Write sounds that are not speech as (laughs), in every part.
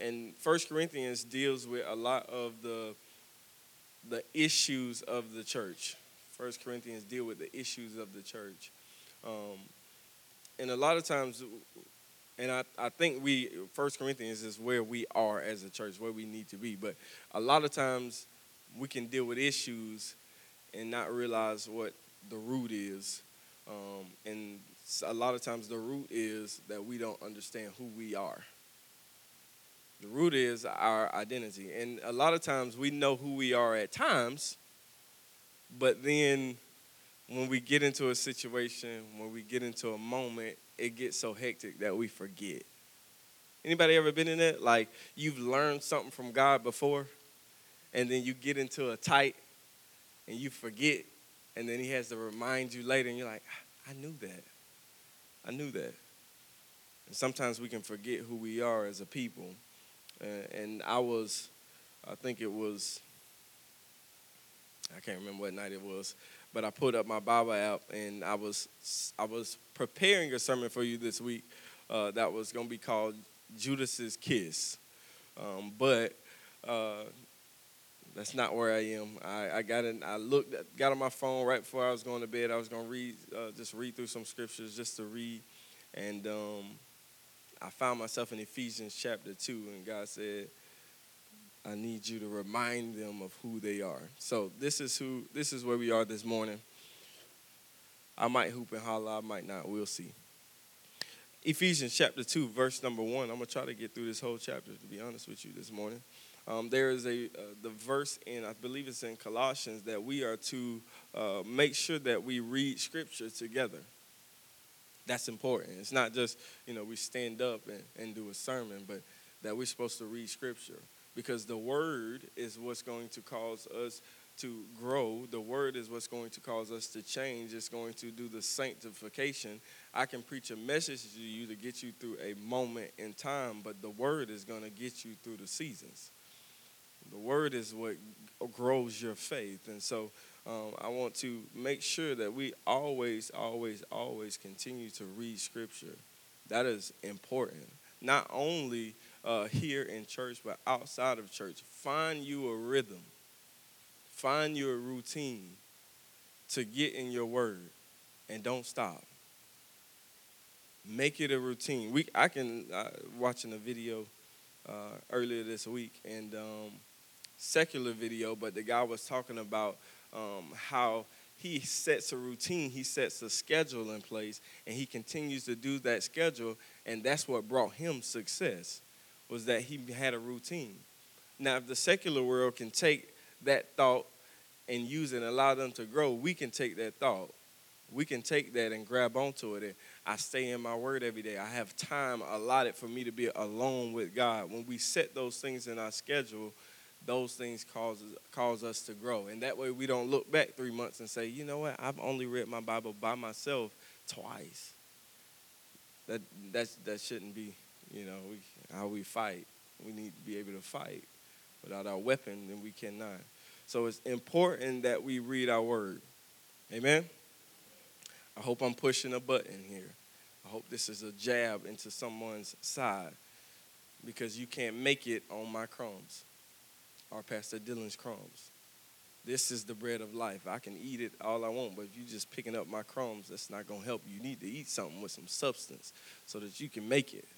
and First Corinthians deals with a lot of the the issues of the church. First Corinthians deal with the issues of the church. Um, and a lot of times, and I, I think we, First Corinthians is where we are as a church, where we need to be. But a lot of times, we can deal with issues and not realize what the root is. Um, and a lot of times, the root is that we don't understand who we are. The root is our identity. And a lot of times, we know who we are at times but then when we get into a situation, when we get into a moment, it gets so hectic that we forget. Anybody ever been in that? Like you've learned something from God before, and then you get into a tight and you forget, and then he has to remind you later, and you're like, I knew that. I knew that. And sometimes we can forget who we are as a people. Uh, and I was, I think it was I can't remember what night it was, but I pulled up my Bible app and I was I was preparing a sermon for you this week uh, that was going to be called Judas's Kiss, um, but uh, that's not where I am. I, I got in, I looked at, got on my phone right before I was going to bed. I was going to read uh, just read through some scriptures just to read, and um, I found myself in Ephesians chapter two, and God said I need you to remind them of who they are. So this is who this is where we are this morning. I might hoop and holler, I might not. We'll see. Ephesians chapter 2, verse number 1. I'm going to try to get through this whole chapter, to be honest with you, this morning. Um, there is a uh, the verse in, I believe it's in Colossians, that we are to uh, make sure that we read Scripture together. That's important. It's not just, you know, we stand up and, and do a sermon, but that we're supposed to read Scripture because the word is what's going to cause us to grow. The word is what's going to cause us to change. It's going to do the sanctification. I can preach a message to you to get you through a moment in time, but the word is going to get you through the seasons. The word is what grows your faith. And so um, I want to make sure that we always, always, always continue to read scripture. That is important. Not only uh, here in church, but outside of church. Find you a rhythm, find you a routine to get in your word, and don't stop. Make it a routine. We, I can uh, watching a video uh, earlier this week, and um, secular video, but the guy was talking about um, how he sets a routine, he sets a schedule in place, and he continues to do that schedule, and that's what brought him success was that he had a routine. Now, if the secular world can take that thought and use it and allow them to grow, we can take that thought. We can take that and grab onto it. And I stay in my word every day. I have time allotted for me to be alone with God. When we set those things in our schedule, those things cause, cause us to grow. And that way we don't look back three months and say, you know what, I've only read my Bible by myself twice. That, that, that shouldn't be, you know, we, how we fight. We need to be able to fight. Without our weapon, then we cannot. So it's important that we read our word. Amen? I hope I'm pushing a button here. I hope this is a jab into someone's side because you can't make it on my crumbs or Pastor Dylan's crumbs. This is the bread of life. I can eat it all I want, but if you're just picking up my crumbs, that's not going to help. You need to eat something with some substance so that you can make it.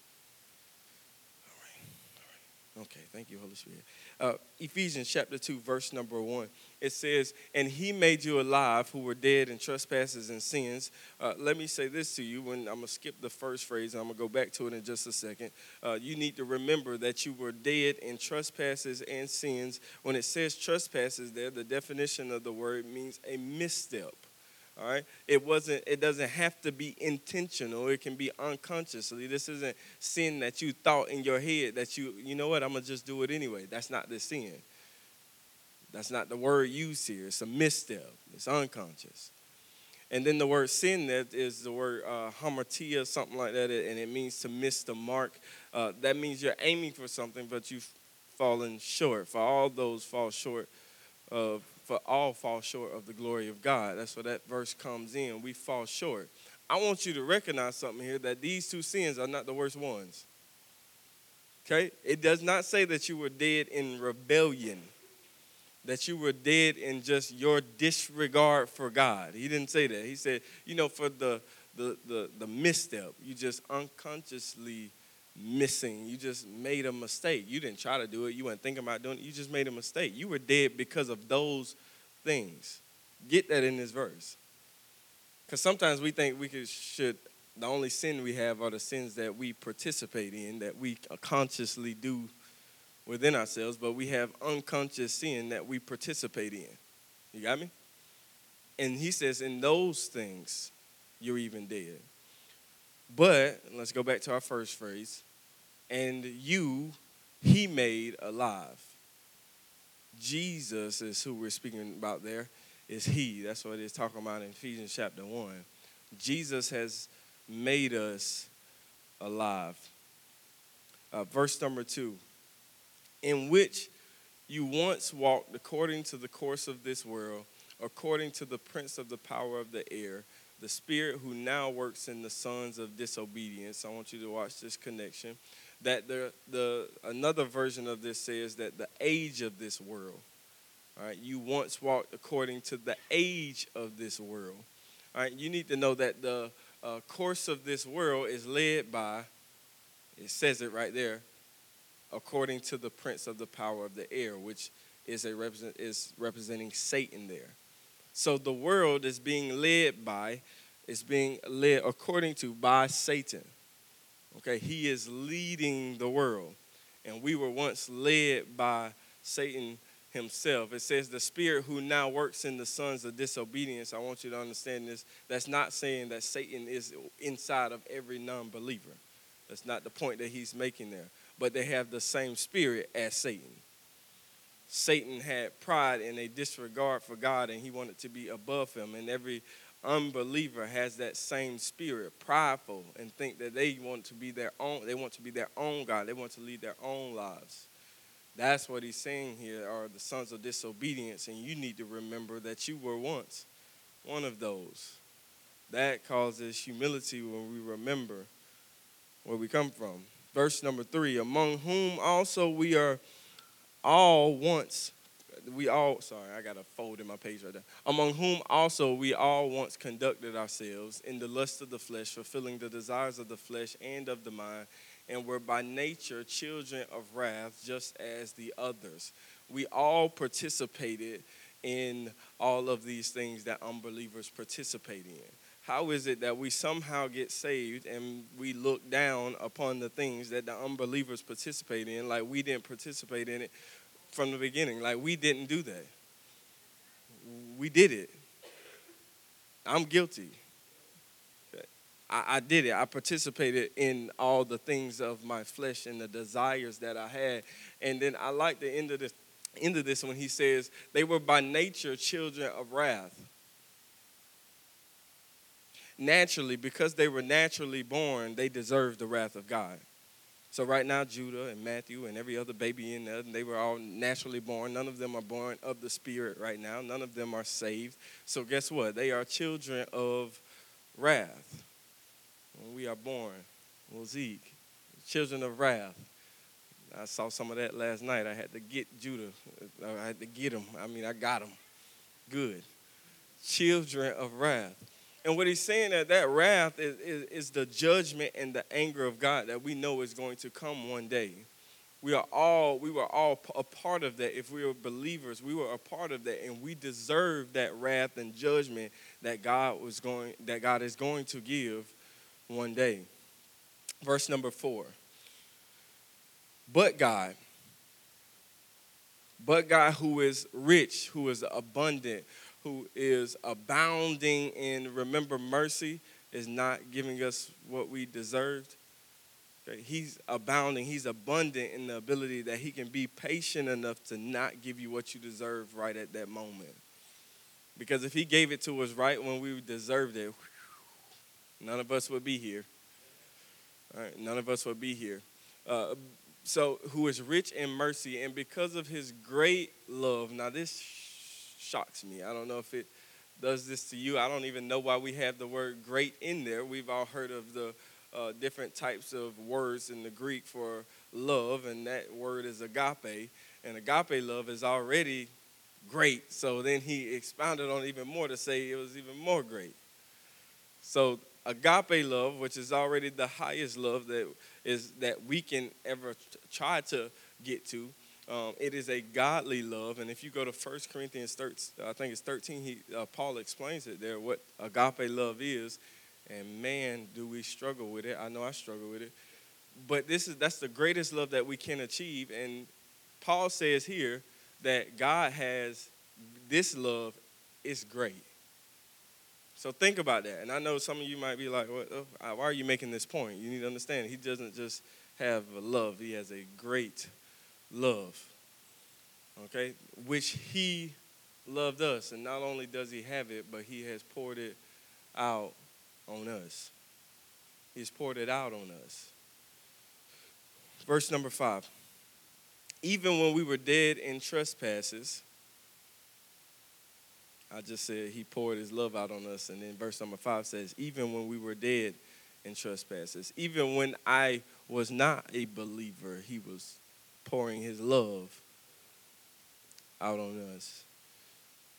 Okay, thank you, Holy Spirit. Uh, Ephesians chapter 2, verse number 1. It says, And he made you alive who were dead in trespasses and sins. Uh, let me say this to you when I'm going to skip the first phrase, I'm going to go back to it in just a second. Uh, you need to remember that you were dead in trespasses and sins. When it says trespasses there, the definition of the word means a misstep. All right? It wasn't it doesn't have to be intentional. It can be unconsciously. This isn't sin that you thought in your head that you you know what, I'm going to just do it anyway. That's not the sin. That's not the word used here. It's a misstep. It's unconscious. And then the word sin that is the word uh, hamartia, something like that, and it means to miss the mark. Uh, that means you're aiming for something, but you've fallen short. For all those fall short of for all fall short of the glory of God. That's where that verse comes in. We fall short. I want you to recognize something here that these two sins are not the worst ones. Okay? It does not say that you were dead in rebellion, that you were dead in just your disregard for God. He didn't say that. He said, you know, for the the the, the misstep, you just unconsciously missing. You just made a mistake. You didn't try to do it. You weren't thinking about doing it. You just made a mistake. You were dead because of those things. Get that in this verse. Because sometimes we think we could, should the only sin we have are the sins that we participate in, that we consciously do within ourselves, but we have unconscious sin that we participate in. You got me? And he says, in those things, you're even dead. But let's go back to our first phrase. And you, he made alive. Jesus is who we're speaking about there, is he. That's what it's talking about in Ephesians chapter 1. Jesus has made us alive. Uh, verse number two, in which you once walked according to the course of this world, according to the prince of the power of the air, the spirit who now works in the sons of disobedience. I want you to watch this connection. That the, the another version of this says that the age of this world. All right, you once walked according to the age of this world. All right, you need to know that the uh, course of this world is led by, it says it right there, according to the prince of the power of the air, which is a represent, is representing Satan there. So the world is being led by, is being led according to by Satan. Okay, he is leading the world. And we were once led by Satan himself. It says the spirit who now works in the sons of disobedience. I want you to understand this. That's not saying that Satan is inside of every non believer. That's not the point that he's making there. But they have the same spirit as Satan. Satan had pride and a disregard for God, and he wanted to be above him. And every unbeliever has that same spirit, prideful, and think that they want to be their own. They want to be their own God. They want to lead their own lives. That's what he's saying here are the sons of disobedience, and you need to remember that you were once one of those. That causes humility when we remember where we come from. Verse number three, among whom also we are all once we all sorry i got a fold in my page right there. Among whom also we all once conducted ourselves in the lust of the flesh fulfilling the desires of the flesh and of the mind and were by nature children of wrath just as the others. We all participated in all of these things that unbelievers participate in how is it that we somehow get saved and we look down upon the things that the unbelievers participate in? Like we didn't participate in it from the beginning. Like we didn't do that. We did it. I'm guilty. I, did it. I participated in all the things of my flesh and the desires that i had. And then i like the end of this end of this when he says they were by nature children of wrath naturally, because they were naturally born, they deserved the wrath of God. So right now, Judah and Matthew and every other baby in there, they were all naturally born. None of them are born of the Spirit right now. None of them are saved. So guess what? They are children of wrath. When we are born, well, Zeke, children of wrath. I saw some of that last night. I had to get Judah. I had to get him. I mean, I got him. Good. Children of wrath. And what he's saying that that wrath is, is, is, the judgment and the anger of God that we know is going to come one day. We are all we were all a part of that. If we were believers, we were a part of that, and we deserve that wrath and judgment that God was going that God is going to give one day. Verse number four. But God, but God who is rich, who is abundant, who is abounding in remember mercy is not giving us what we deserved. He's abounding, he's abundant in the ability that he can be patient enough to not give you what you deserve right at that moment. Because if he gave it to us right when we deserved it, none of us would be here. All right, none of us would be here. Uh, so, who is rich in mercy, and because of his great love. Now, this shocks me. I don't know if it does this to you. I don't even know why we have the word great in there. We've all heard of the uh, different types of words in the Greek for love, and that word is agape. And agape love is already great. So then he expounded on even more to say it was even more great. So agape love, which is already the highest love that is that we can ever try to get to, um, it is a godly love, and if you go to 1 Corinthians 13, I think it's 13, he, uh, Paul explains it there, what agape love is. And man, do we struggle with it. I know I struggle with it. But this is that's the greatest love that we can achieve. And Paul says here that God has this love is great. So think about that. And I know some of you might be like, well, why are you making this point? You need to understand, he doesn't just have a love, he has a great love, okay, which He loved us. And not only does He have it, but He has poured it out on us. He's poured it out on us. Verse number five. Even when we were dead in trespasses, I just said he poured his love out on us. And then verse number five says, even when we were dead in trespasses, even when I was not a believer, he was pouring his love out on us.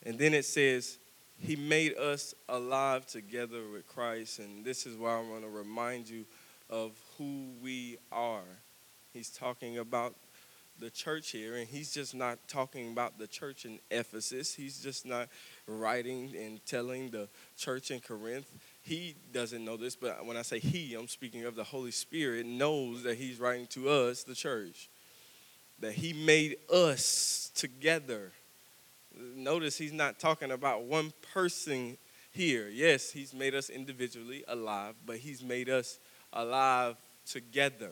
And then it says, He made us alive together with Christ. And this is why I want to remind you of who we are. He's talking about the church here, and he's just not talking about the church in Ephesus. He's just not writing and telling the church in Corinth. He doesn't know this, but when I say he, I'm speaking of the Holy Spirit, knows that he's writing to us, the church that he made us together. Notice he's not talking about one person here. Yes, he's made us individually alive, but he's made us alive together.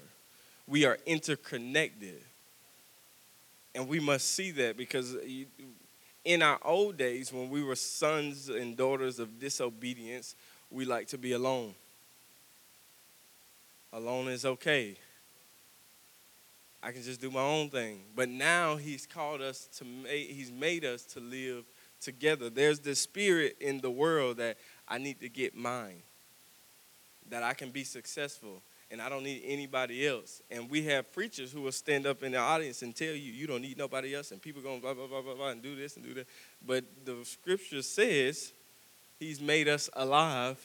We are interconnected. And we must see that because in our old days, when we were sons and daughters of disobedience, we like to be alone. Alone is okay. I can just do my own thing. But now he's called us to make, he's made us to live together. There's this spirit in the world that I need to get mine, that I can be successful, and I don't need anybody else. And we have preachers who will stand up in the audience and tell you, you don't need nobody else, and people going blah, blah, blah, blah, blah, and do this and do that. But the scripture says he's made us alive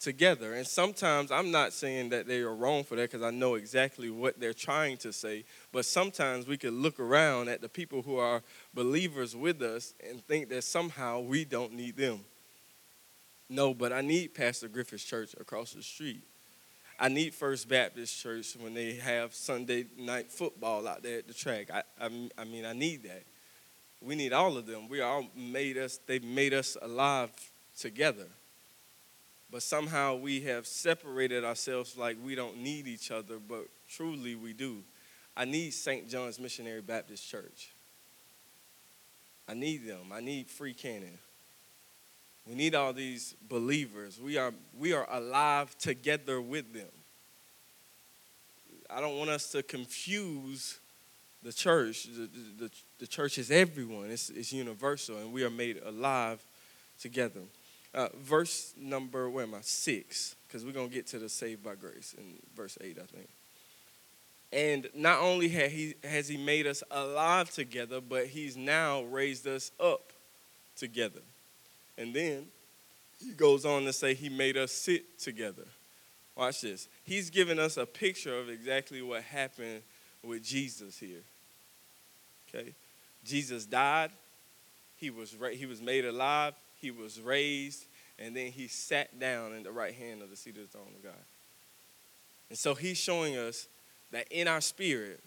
together. And sometimes I'm not saying that they are wrong for that because I know exactly what they're trying to say. But sometimes we could look around at the people who are believers with us and think that somehow we don't need them. No, but I need Pastor Griffith's church across the street. I need First Baptist Church when they have Sunday night football out there at the track. I, I, I mean, I need that. We need all of them. We all made us, they've made us alive together but somehow we have separated ourselves like we don't need each other, but truly we do. I need St. John's Missionary Baptist Church. I need them. I need Free Cannon. We need all these believers. We are, we are alive together with them. I don't want us to confuse the church. The, the, the church is everyone, it's, it's universal, and we are made alive together uh, verse number, where am I? Six, because we're going to get to the saved by grace in verse eight, I think. And not only has he, has he made us alive together, but he's now raised us up together. And then he goes on to say he made us sit together. Watch this. He's given us a picture of exactly what happened with Jesus here. Okay? Jesus died. He was, he was made alive he was raised, and then he sat down in the right hand of the seat of the throne of God. And so he's showing us that in our spirit,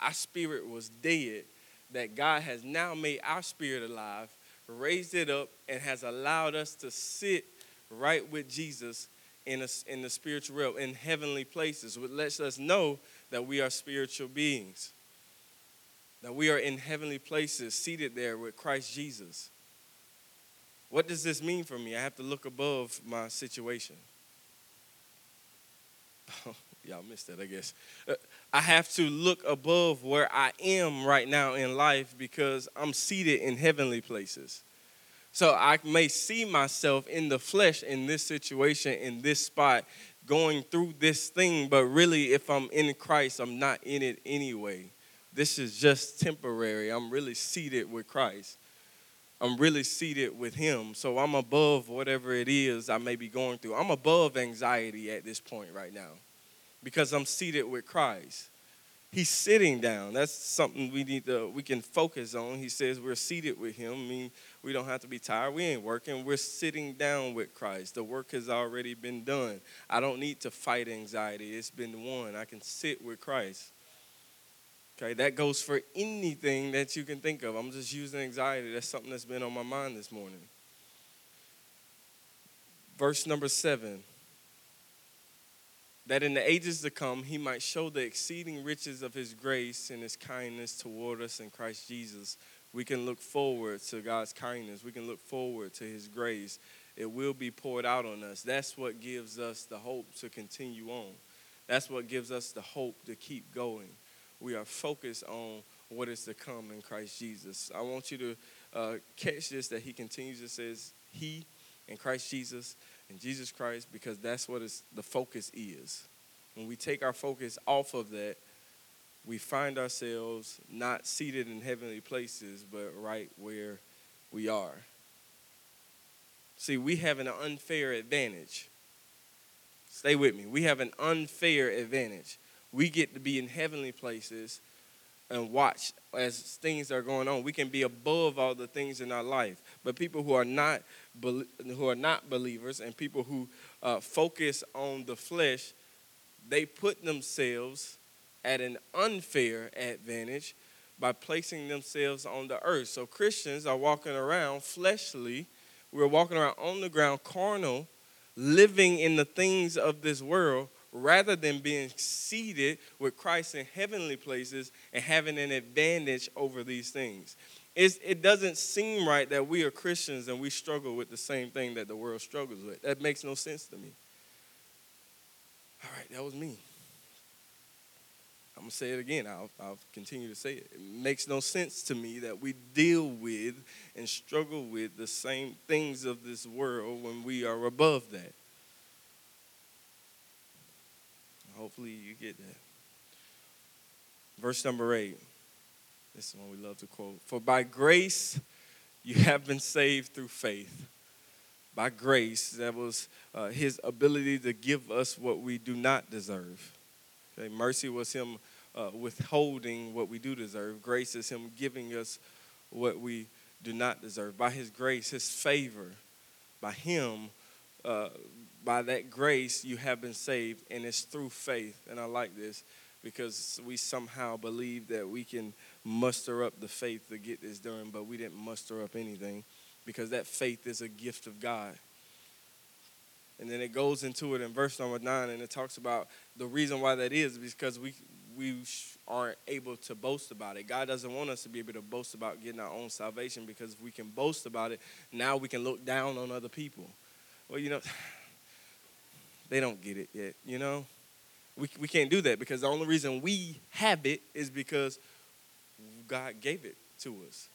our spirit was dead, that God has now made our spirit alive, raised it up, and has allowed us to sit right with Jesus in, a, in the spiritual realm, in heavenly places, which lets us know that we are spiritual beings, that we are in heavenly places, seated there with Christ Jesus. What does this mean for me? I have to look above my situation. (laughs) Y'all missed that, I guess. Uh, I have to look above where I am right now in life because I'm seated in heavenly places. So I may see myself in the flesh in this situation, in this spot, going through this thing, but really, if I'm in Christ, I'm not in it anyway. This is just temporary. I'm really seated with Christ. I'm really seated with Him. So I'm above whatever it is I may be going through. I'm above anxiety at this point right now because I'm seated with Christ. He's sitting down. That's something we need to we can focus on. He says we're seated with him. I mean, we don't have to be tired. We ain't working. We're sitting down with Christ. The work has already been done. I don't need to fight anxiety. It's been won. I can sit with Christ. Okay, that goes for anything that you can think of. I'm just using anxiety. That's something that's been on my mind this morning. Verse number seven that in the ages to come he might show the exceeding riches of his grace and his kindness toward us in Christ Jesus. We can look forward to God's kindness. We can look forward to his grace. It will be poured out on us. That's what gives us the hope to continue on. That's what gives us the hope to keep going. We are focused on what is to come in Christ Jesus. I want you to uh, catch this that he continues to says, He in Christ Jesus in Jesus Christ because that's what the focus is. When we take our focus off of that, we find ourselves not seated in heavenly places, but right where we are. See, we have an unfair advantage. Stay with me. We have an unfair advantage. We get to be in heavenly places and watch as things are going on. We can be above all the things in our life. But people who are not who are not believers and people who uh, focus on the flesh, they put themselves at an unfair advantage by placing themselves on the earth. So Christians are walking around fleshly. We're walking around on the ground, carnal, living in the things of this world rather than being seated with Christ in heavenly places and having an advantage over these things. It's, it doesn't seem right that we are Christians and we struggle with the same thing that the world struggles with. That makes no sense to me. All right, that was me. I'm going to say it again. I'll, I'll continue to say it. It makes no sense to me that we deal with and struggle with the same things of this world when we are above that. Hopefully, you get that. Verse number eight. This is one we love to quote. For by grace you have been saved through faith. By grace, that was uh, his ability to give us what we do not deserve. Okay? Mercy was him uh, withholding what we do deserve. Grace is him giving us what we do not deserve. By his grace, his favor, by him uh, by that grace you have been saved, and it's through faith. And I like this because we somehow believe that we can muster up the faith to get this done, but we didn't muster up anything because that faith is a gift of God. And then it goes into it in verse number nine, and it talks about the reason why that is because we we aren't able to boast about it. God doesn't want us to be able to boast about getting our own salvation because if we can boast about it, now we can look down on other people. Well, you know, they don't get it yet, you know? We, we can't do that because the only reason we have it is because God gave it to us.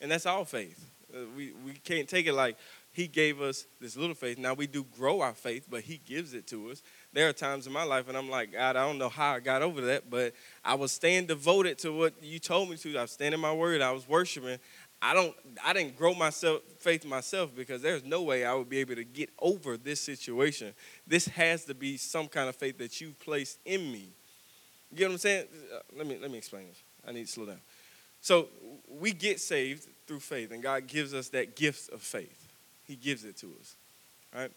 And that's our faith. Uh, we, we can't take it like He gave us this little faith. Now we do grow our faith, but He gives it to us. There are times in my life and I'm like, God, I don't know how I got over that, but I was staying devoted to what you told me to. I was standing my word. I was worshiping. I don't I didn't grow myself faith myself because there's no way I would be able to get over this situation. This has to be some kind of faith that you placed in me. You get what I'm saying? Uh, let me let me explain this. I need to slow down. So we get saved through faith, and God gives us that gift of faith. He gives it to us. Right?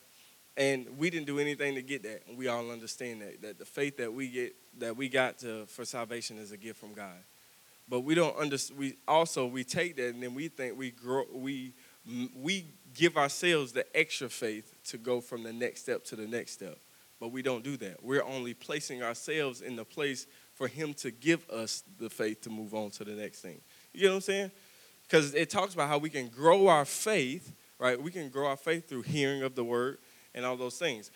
And we didn't do anything to get that. And we all understand that. That the faith that we get that we got to, for salvation is a gift from God. But we don't understand. We also we take that and then we think we grow. We we give ourselves the extra faith to go from the next step to the next step. But we don't do that. We're only placing ourselves in the place for Him to give us the faith to move on to the next thing. You know what I'm saying? Because it talks about how we can grow our faith, right? We can grow our faith through hearing of the word and all those things.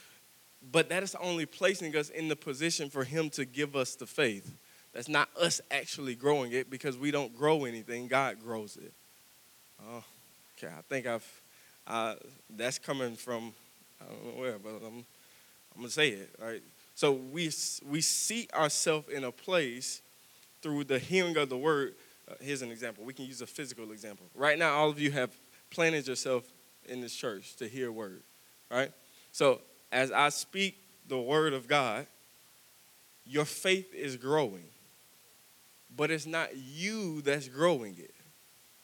But that is only placing us in the position for Him to give us the faith. That's not us actually growing it because we don't grow anything, God grows it. Oh, okay, I think I've, uh, that's coming from, I don't know where, but I'm I'm gonna say it, right? So we we see ourselves in a place through the hearing of the word. Uh, here's an example. We can use a physical example. Right now, all of you have planted yourself in this church to hear word, right? So as I speak the word of God, your faith is growing. But it's not you that's growing it.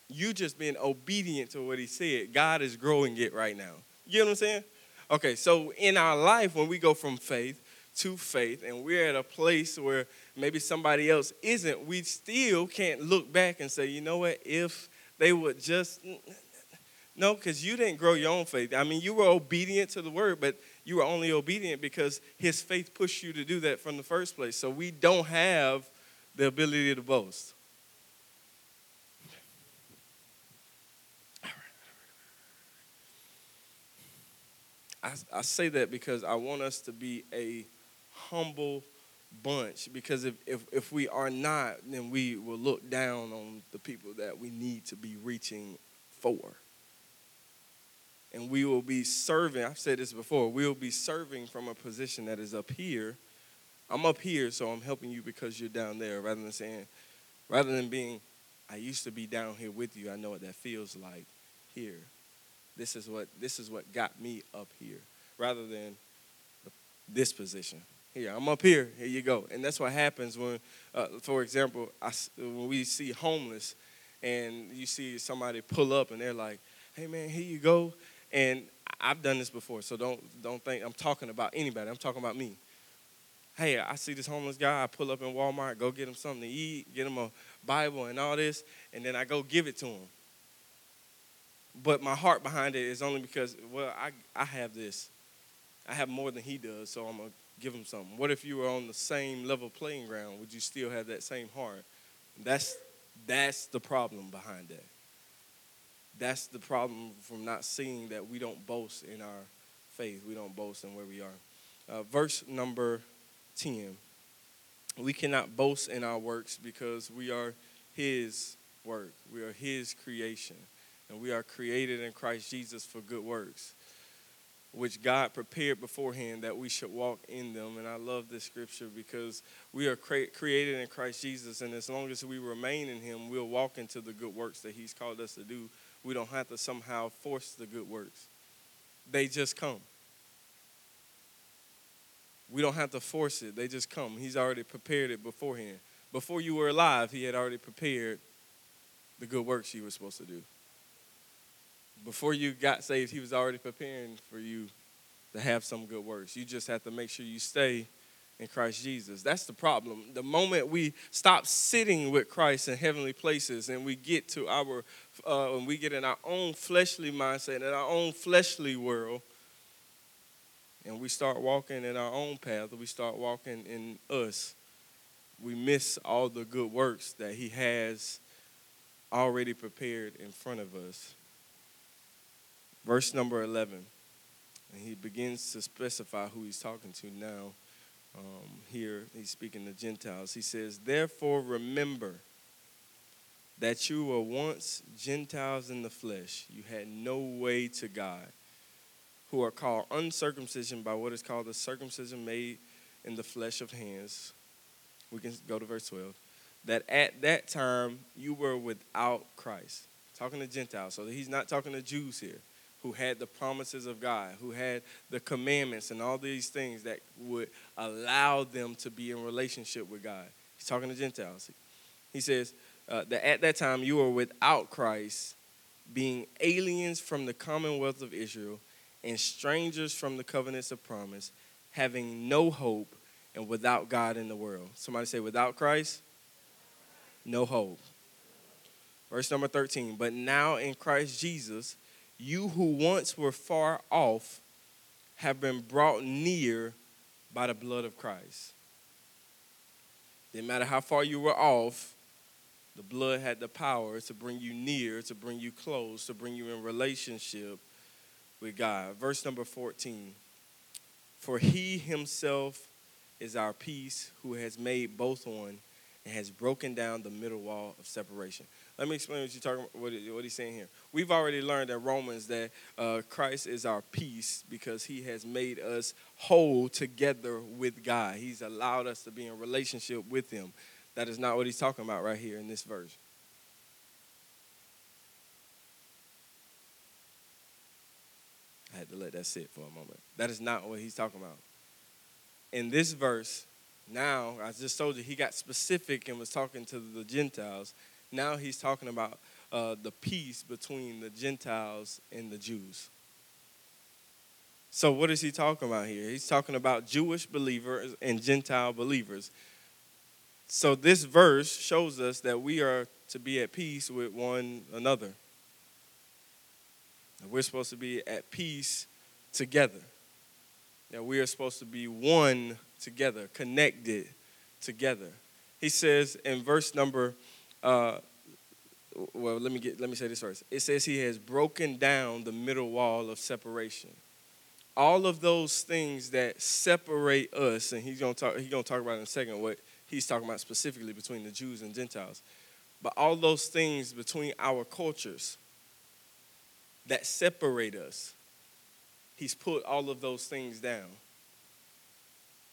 You just being obedient to what he said. God is growing it right now. You know what I'm saying? Okay, so in our life, when we go from faith to faith and we're at a place where maybe somebody else isn't, we still can't look back and say, you know what, if they would just. No, because you didn't grow your own faith. I mean, you were obedient to the word, but you were only obedient because his faith pushed you to do that from the first place. So we don't have the ability to boast. I, I say that because I want us to be a humble bunch because if, if, if we are not, then we will look down on the people that we need to be reaching for. And we will be serving, I've said this before, we will be serving from a position that is up here. I'm up here, so I'm helping you because you're down there, rather than saying, rather than being, I used to be down here with you, I know what that feels like here. This is what this is what got me up here, rather than this position. Here, I'm up here. Here you go. And that's what happens when, uh, for example, I, when we see homeless, and you see somebody pull up, and they're like, "Hey, man, here you go." And I've done this before, so don't don't think I'm talking about anybody. I'm talking about me. Hey, I see this homeless guy. I pull up in Walmart, go get him something to eat, get him a Bible and all this, and then I go give it to him but my heart behind it is only because, well, I, I have this. I have more than he does, so I'm going to give him something. What if you were on the same level playing ground? Would you still have that same heart? That's, that's the problem behind that. That's the problem from not seeing that we don't boast in our faith. We don't boast in where we are. Uh, verse number 10. We cannot boast in our works because we are his work. We are his creation and we are created in Christ Jesus for good works, which God prepared beforehand that we should walk in them. And I love this scripture because we are cre- created in Christ Jesus, and as long as we remain in Him, we'll walk into the good works that He's called us to do. We don't have to somehow force the good works, they just come. We don't have to force it, they just come. He's already prepared it beforehand. Before you were alive, He had already prepared the good works you were supposed to do before you got saved, he was already preparing for you to have some good works. You just have to make sure you stay in Christ Jesus. That's the problem. The moment we stop sitting with Christ in heavenly places and we get to our, uh, when we get in our own fleshly mindset, in our own fleshly world, and we start walking in our own path, we start walking in us, we miss all the good works that He has already prepared in front of us verse number 11. And he begins to specify who he's talking to now. Um, here, he's speaking to Gentiles. He says, Therefore, remember that you were once Gentiles in the flesh. You had no way to God, who are called uncircumcision by what is called the circumcision made in the flesh of hands. We can go to verse 12. That at that time you were without Christ. Talking to Gentiles. So he's not talking to Jews here who had the promises of God, who had the commandments and all these things that would allow them to be in relationship with God. He's talking to Gentiles. He says uh, that at that time you were without Christ, being aliens from the commonwealth of Israel and strangers from the covenants of promise, having no hope and without God in the world. Somebody say, without Christ, no hope. Verse number 13, but now in Christ Jesus, you who once were far off have been brought near by the blood of Christ. Didn't matter how far you were off, the blood had the power to bring you near, to bring you close, to bring you in relationship with God. Verse number 14 For he himself is our peace, who has made both one and has broken down the middle wall of separation. Let me explain what you're talking about, what, what he's saying here. We've already learned in Romans that uh, Christ is our peace because he has made us whole together with God. He's allowed us to be in relationship with him. That is not what he's talking about right here in this verse. I had to let that sit for a moment. That is not what he's talking about. In this verse, now, I just told you, he got specific and was talking to the Gentiles. Now he's talking about uh, the peace between the Gentiles and the Jews. So, what is he talking about here? He's talking about Jewish believers and Gentile believers. So, this verse shows us that we are to be at peace with one another. We're supposed to be at peace together. That we are supposed to be one together, connected together. He says in verse number, uh, well, let me get let me say this first. It says he has broken down the middle wall of separation. All of those things that separate us, and he's gonna talk. He's gonna talk about in a second what he's talking about specifically between the Jews and Gentiles. But all those things between our cultures that separate us, he's put all of those things down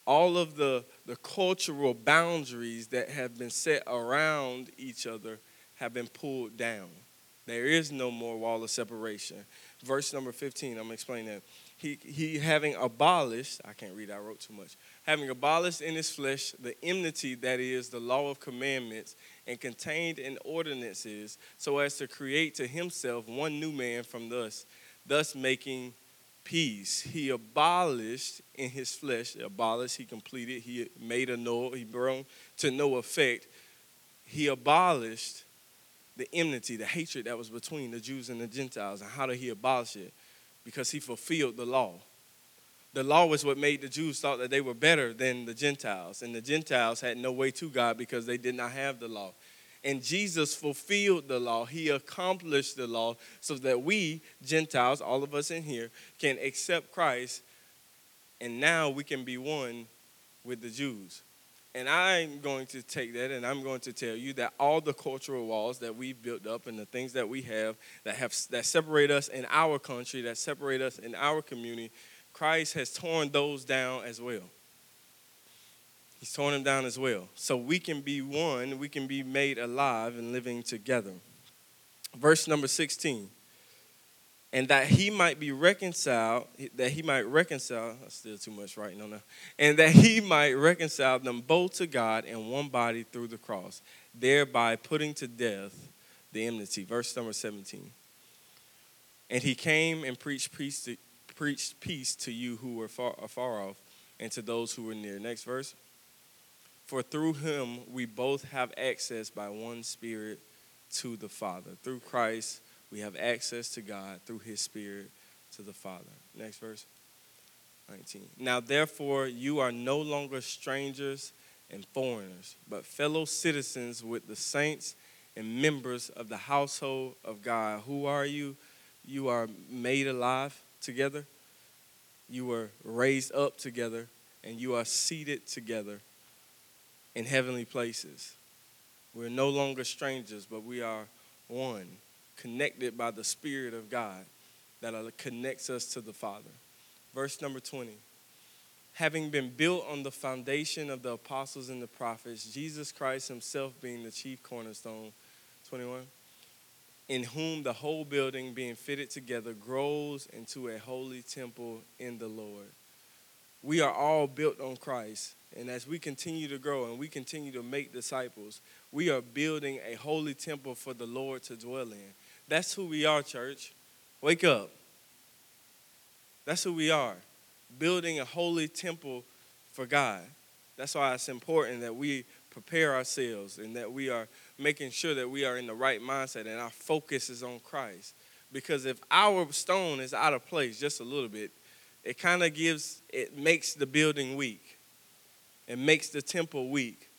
all of the, the cultural boundaries that have been set around each other have been pulled down. There is no more wall of separation. Verse number 15, I'm going to explain that. He, he having abolished, I can't read, I wrote too much. Having abolished in his flesh the enmity that is the law of commandments and contained in ordinances, so as to create to himself one new man from us, thus making peace. He abolished in his flesh, abolished, he completed, he made a null, he brought to no effect. He abolished the enmity, the hatred that was between the Jews and the Gentiles. And how did he abolish it? Because he fulfilled the law. The law was what made the Jews thought that they were better than the Gentiles. And the Gentiles had no way to God because they did not have the law. And Jesus fulfilled the law. He accomplished the law so that we, Gentiles, all of us in here, can accept Christ. And now we can be one with the Jews. And I'm going to take that and I'm going to tell you that all the cultural walls that we've built up and the things that we have that have that separate us in our country, that separate us in our community, Christ has torn those down as well. He's torn them down as well. So we can be one, we can be made alive and living together. Verse number 16. And that he might be reconciled, that he might reconcile, that's still too much writing on that. And that he might reconcile them both to God in one body through the cross, thereby putting to death the enmity. Verse number 17. And he came and preached peace to, preached peace to you who were far, far off and to those who were near. Next verse. For through him we both have access by one Spirit to the Father. Through Christ we have access to God through his Spirit to the Father. Next verse. 19. Now therefore you are no longer strangers and foreigners, but fellow citizens with the saints and members of the household of God. Who are you? You are made alive together. You were raised up together and you are seated together in heavenly places. We're no longer strangers, but we are one, connected by the Spirit of God that connects us to the Father. Verse number 20. Having been built on the foundation of the apostles and the prophets, Jesus Christ himself being the chief cornerstone. 21. In whom the whole building being fitted together grows into a holy temple in the Lord. We are all built on Christ and as we continue to grow and we continue to make disciples, we are building a holy temple for the Lord to dwell in. That's who we are, church. Wake up. That's who we are. Building a holy temple for God. That's why it's important that we prepare ourselves and that we are making sure that we are in the right mindset and our focus is on Christ. Because if our stone is out of place just a little bit, it kind of gives, it makes the building weak It makes the temple weak.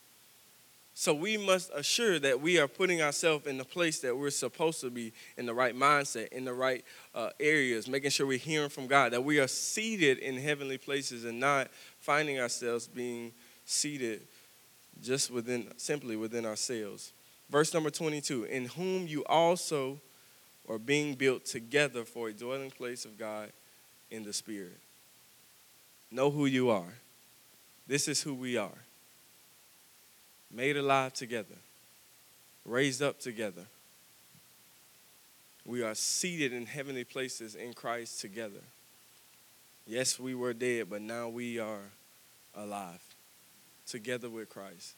So we must assure that we are putting ourselves in the place that we're supposed to be, in the right mindset, in the right uh, areas, making sure we're hearing from God, that we are seated in heavenly places and not finding ourselves being seated just within, simply within ourselves. Verse number 22 In whom you also are being built together for a dwelling place of God in the Spirit. Know who you are. This is who we are. Made alive together, raised up together. We are seated in heavenly places in Christ together. Yes, we were dead, but now we are alive together with Christ.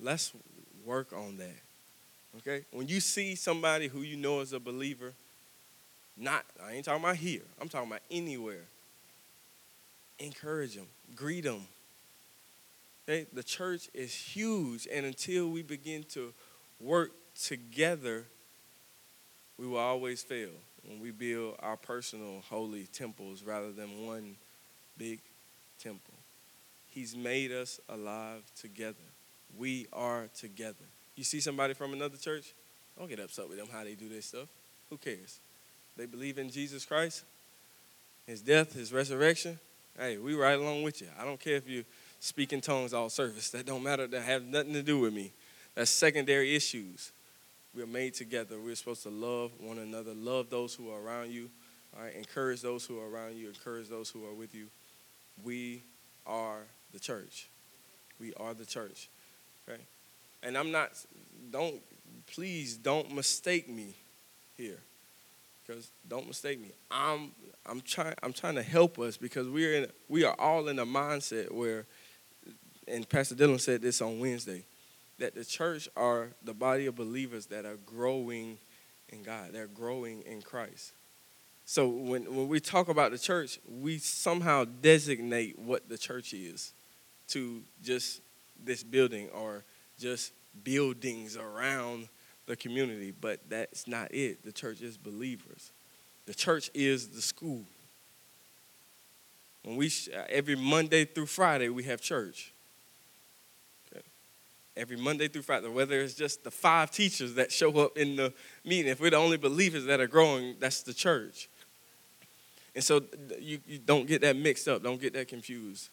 Let's work on that. Okay? When you see somebody who you know is a believer, not, I ain't talking about here, I'm talking about anywhere. Encourage them, greet them. The church is huge, and until we begin to work together, we will always fail when we build our personal holy temples rather than one big temple. He's made us alive together. We are together. You see somebody from another church, don't get upset with them how they do this stuff. Who cares? They believe in Jesus Christ, his death, his resurrection. Hey, we right along with you. I don't care if you speak in tongues all service. That don't matter. That have nothing to do with me. That's secondary issues. We're made together. We're supposed to love one another, love those who are around you, all right? Encourage those who are around you, encourage those who are with you. We are the church. We are the church. Okay? And I'm not, don't, please don't mistake me here. Because don't mistake me. I'm I'm trying I'm trying to help us because we're in we are all in a mindset where and Pastor Dylan said this on Wednesday that the church are the body of believers that are growing in God. They're growing in Christ. So when, when we talk about the church, we somehow designate what the church is to just this building or just buildings around the community. But that's not it. The church is believers. The church is the school. When we every Monday through Friday we have church every Monday through Friday, whether it's just the five teachers that show up in the meeting. If we're the only believers that are growing, that's the church. And so you, you don't get that mixed up, don't get that confused.